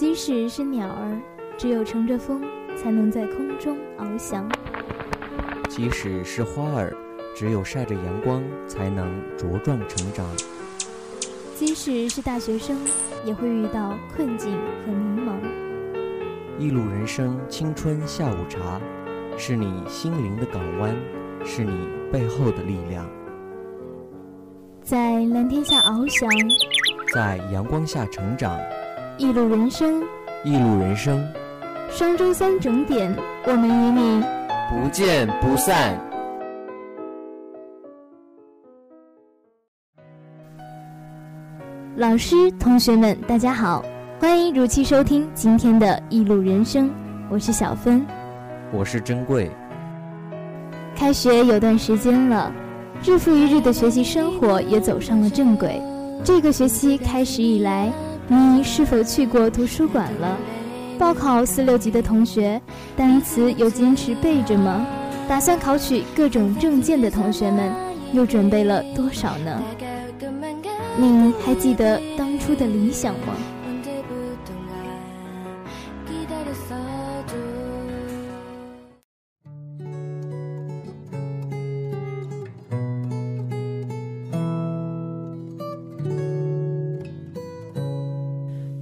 即使是鸟儿，只有乘着风，才能在空中翱翔；即使是花儿，只有晒着阳光，才能茁壮成长；即使是大学生，也会遇到困境和迷茫。一路人生，青春下午茶，是你心灵的港湾，是你背后的力量。在蓝天下翱翔，在阳光下成长。一路人生，一路人生。双周三整点，我们与你不见不散。老师、同学们，大家好，欢迎如期收听今天的《一路人生》，我是小芬，我是珍贵。开学有段时间了。日复一日的学习生活也走上了正轨。这个学期开始以来，你是否去过图书馆了？报考四六级的同学，单词有坚持背着吗？打算考取各种证件的同学们，又准备了多少呢？你还记得当初的理想吗？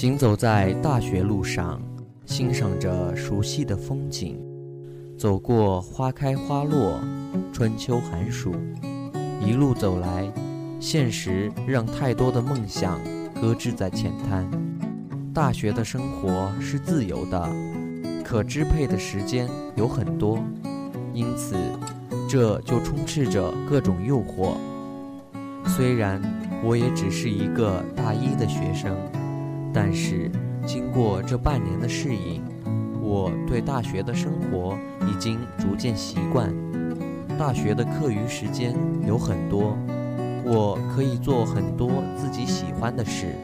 行走在大学路上，欣赏着熟悉的风景，走过花开花落，春秋寒暑，一路走来，现实让太多的梦想搁置在浅滩。大学的生活是自由的，可支配的时间有很多，因此这就充斥着各种诱惑。虽然我也只是一个大一的学生。但是，经过这半年的适应，我对大学的生活已经逐渐习惯。大学的课余时间有很多，我可以做很多自己喜欢的事。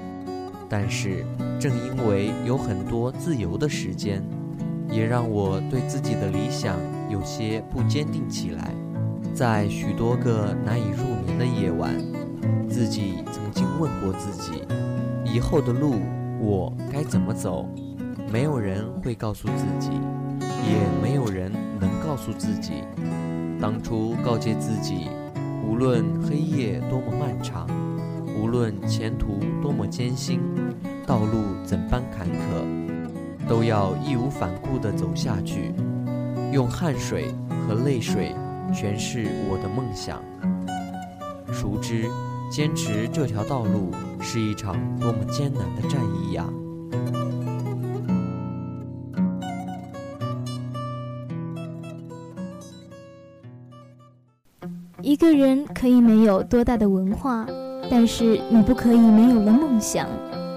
但是，正因为有很多自由的时间，也让我对自己的理想有些不坚定起来。在许多个难以入眠的夜晚，自己曾经问过自己。以后的路我该怎么走？没有人会告诉自己，也没有人能告诉自己。当初告诫自己，无论黑夜多么漫长，无论前途多么艰辛，道路怎般坎坷，都要义无反顾地走下去，用汗水和泪水诠释我的梦想。熟知。坚持这条道路是一场多么艰难的战役呀！一个人可以没有多大的文化，但是你不可以没有了梦想。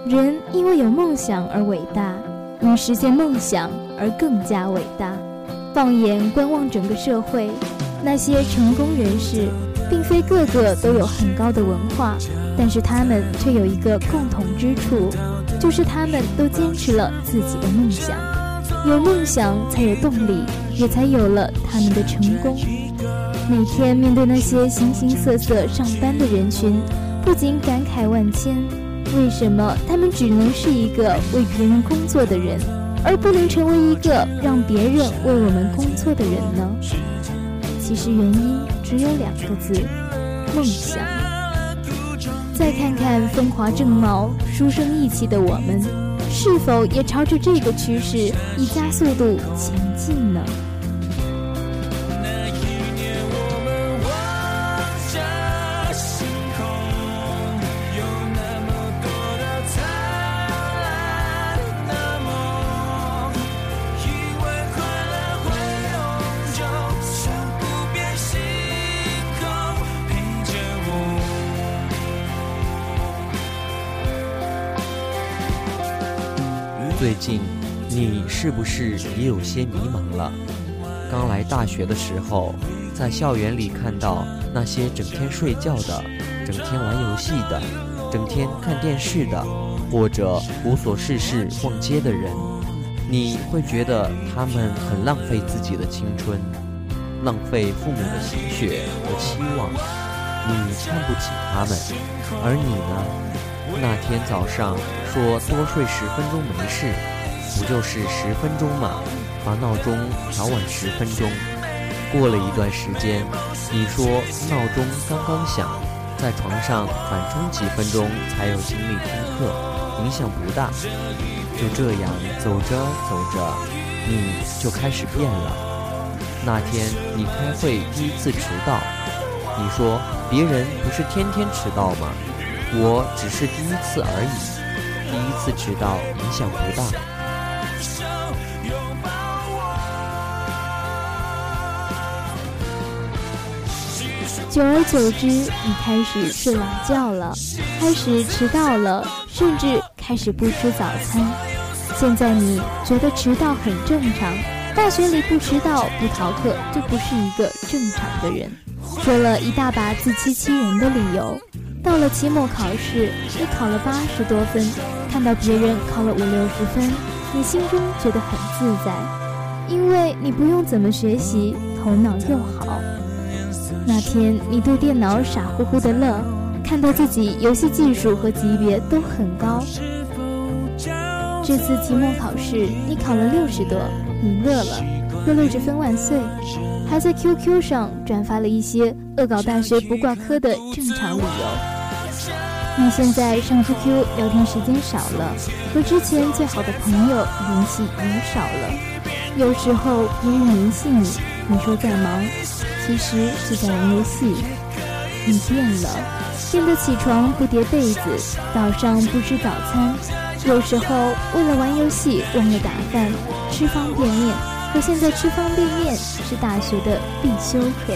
人因为有梦想而伟大，因实现梦想而更加伟大。放眼观望整个社会，那些成功人士。并非个个都有很高的文化，但是他们却有一个共同之处，就是他们都坚持了自己的梦想。有梦想才有动力，也才有了他们的成功。每天面对那些形形色色上班的人群，不仅感慨万千：为什么他们只能是一个为别人工作的人，而不能成为一个让别人为我们工作的人呢？其实原因。只有两个字：梦想。再看看风华正茂、书生意气的我们，是否也朝着这个趋势以加速度前进呢？最近，你是不是也有些迷茫了？刚来大学的时候，在校园里看到那些整天睡觉的、整天玩游戏的、整天看电视的，或者无所事事逛街的人，你会觉得他们很浪费自己的青春，浪费父母的心血和期望。你看不起他们，而你呢？那天早上说多睡十分钟没事，不就是十分钟吗？把闹钟调晚十分钟。过了一段时间，你说闹钟刚刚响，在床上缓冲几分钟才有精力听课，影响不大。就这样走着走着，你就开始变了。那天你开会第一次迟到，你说别人不是天天迟到吗？我只是第一次而已，第一次迟到影响不大。久而久之，你开始睡懒觉了，开始迟到了，甚至开始不吃早餐。现在你觉得迟到很正常，大学里不迟到不逃课就不是一个正常的人，说了一大把自欺欺人的理由。到了期末考试，你考了八十多分，看到别人考了五六十分，你心中觉得很自在，因为你不用怎么学习，头脑又好。那天你对电脑傻乎乎的乐，看到自己游戏技术和级别都很高。这次期末考试你考了六十多，你乐了，说六十分万岁，还在 QQ 上转发了一些恶搞大学不挂科的正常理由。你现在上 QQ 聊天时间少了，和之前最好的朋友联系也少了，有时候别人联系你，你说在忙。其实是在玩游戏，你变了，变得起床不叠被子，早上不吃早餐，有时候为了玩游戏忘了打饭，吃方便面，可现在吃方便面是大学的必修课。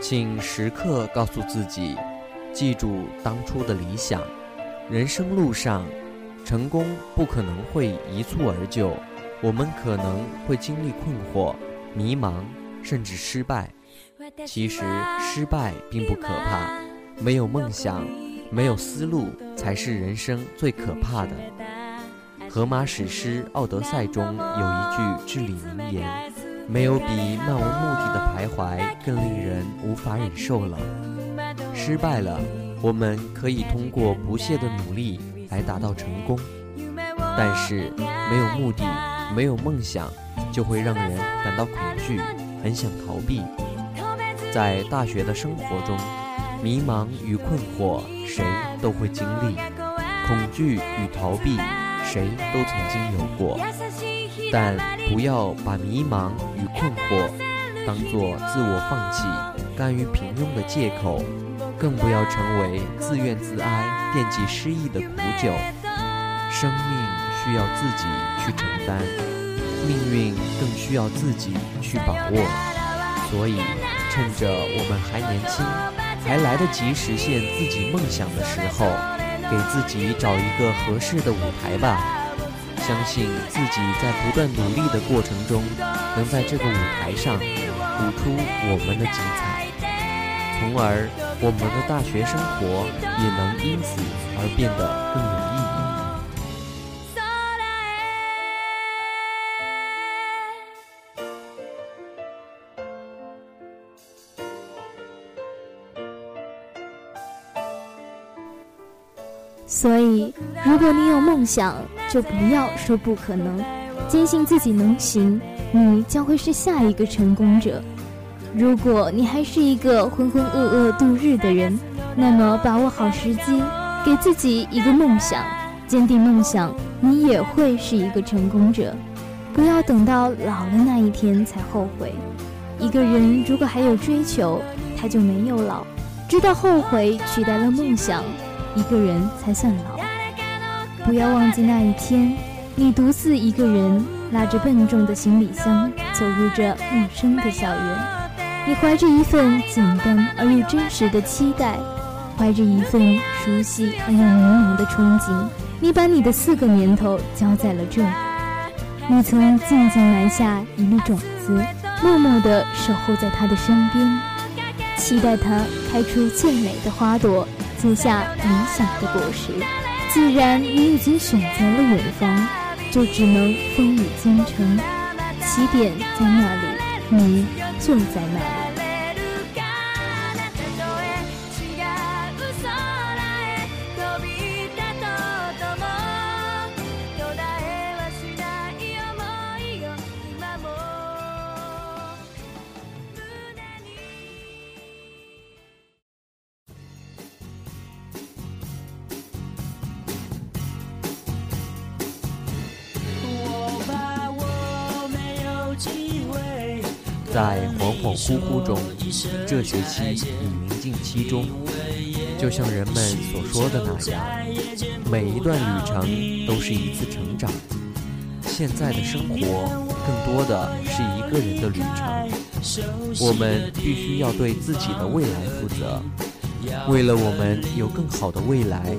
请时刻告诉自己，记住当初的理想。人生路上，成功不可能会一蹴而就，我们可能会经历困惑、迷茫，甚至失败。其实失败并不可怕，没有梦想、没有思路，才是人生最可怕的。荷马史诗《奥德赛》中有一句至理名言。没有比漫无目的的徘徊更令人无法忍受了。失败了，我们可以通过不懈的努力来达到成功。但是没有目的、没有梦想，就会让人感到恐惧，很想逃避。在大学的生活中，迷茫与困惑谁都会经历，恐惧与逃避谁都曾经有过。但不要把迷茫与困惑当做自我放弃、甘于平庸的借口，更不要成为自怨自哀、惦记失意的苦酒。生命需要自己去承担，命运更需要自己去把握。所以，趁着我们还年轻，还来得及实现自己梦想的时候，给自己找一个合适的舞台吧。相信自己在不断努力的过程中，能在这个舞台上舞出我们的精彩，从而我们的大学生活也能因此而变得更有意义。所以，如果你有梦想，就不要说不可能，坚信自己能行，你将会是下一个成功者。如果你还是一个浑浑噩噩度日的人，那么把握好时机，给自己一个梦想，坚定梦想，你也会是一个成功者。不要等到老了那一天才后悔。一个人如果还有追求，他就没有老。知道后悔取代了梦想。一个人才算老，不要忘记那一天，你独自一个人拉着笨重的行李箱走入这陌生的校园，你怀着一份简单而又真实的期待，怀着一份熟悉而又迷茫的憧憬，你把你的四个年头交在了这里，你曾静静埋下一粒种子，默默地守候在他的身边，期待他开出最美的花朵，结下理想的果实。既然你已经选择了远方，就只能风雨兼程，起点在那里，你就在那里。在恍恍惚惚中，这学期已临近期中。就像人们所说的那样，每一段旅程都是一次成长。现在的生活更多的是一个人的旅程。我们必须要对自己的未来负责。为了我们有更好的未来，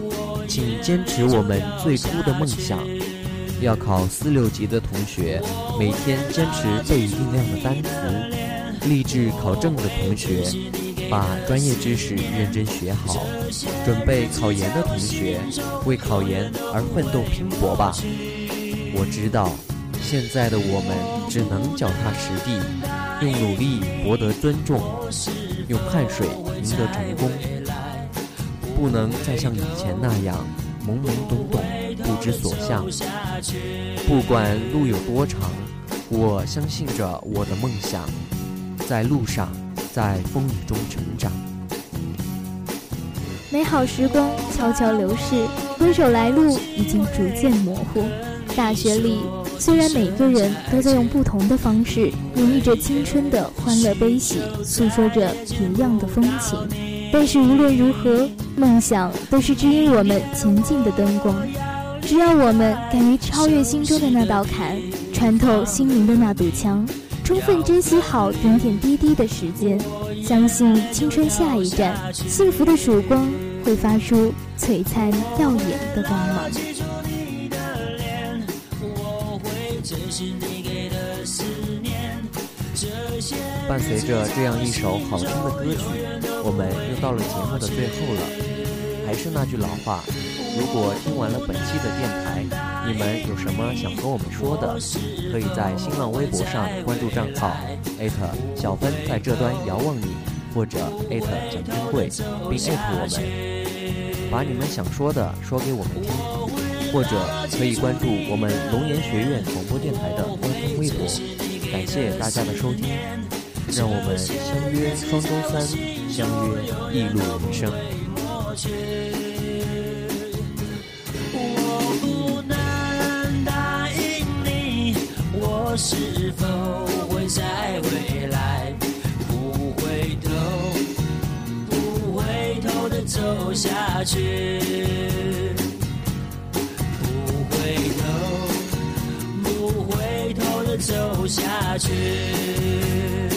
请坚持我们最初的梦想。要考四六级的同学，每天坚持背一定量的单词；立志考证的同学，把专业知识认真学好；准备考研的同学，为考研而奋斗拼搏吧。我知道，现在的我们只能脚踏实地，用努力博得尊重，用汗水赢得成功，不能再像以前那样懵懵懂懂。不知所向。不管路有多长，我相信着我的梦想，在路上，在风雨中成长。美好时光悄悄流逝，回首来路已经逐渐模糊。大学里，虽然每个人都在用不同的方式演绎着青春的欢乐悲喜，诉说着别样的风情，但是无论如何，梦想都是指引我们前进的灯光。只要我们敢于超越心中的那道坎，穿透心灵的那堵墙，充分珍惜好点点滴滴的时间，相信青春下一站，幸福的曙光会发出璀璨耀眼的光芒。伴随着这样一首好听的歌曲，我们又到了节目的最后了。还是那句老话。如果听完了本期的电台，你们有什么想跟我们说的，可以在新浪微博上关注账号艾特小芬在这端遥望你，或者艾特蒋珍贵，并艾特我们，把你们想说的说给我们听，或者可以关注我们龙岩学院广播电台的官方微博。感谢大家的收听，让我们相约双周三，相约一路人生。是否会在未来不回头、不回头的走下去？不回头、不回头的走下去。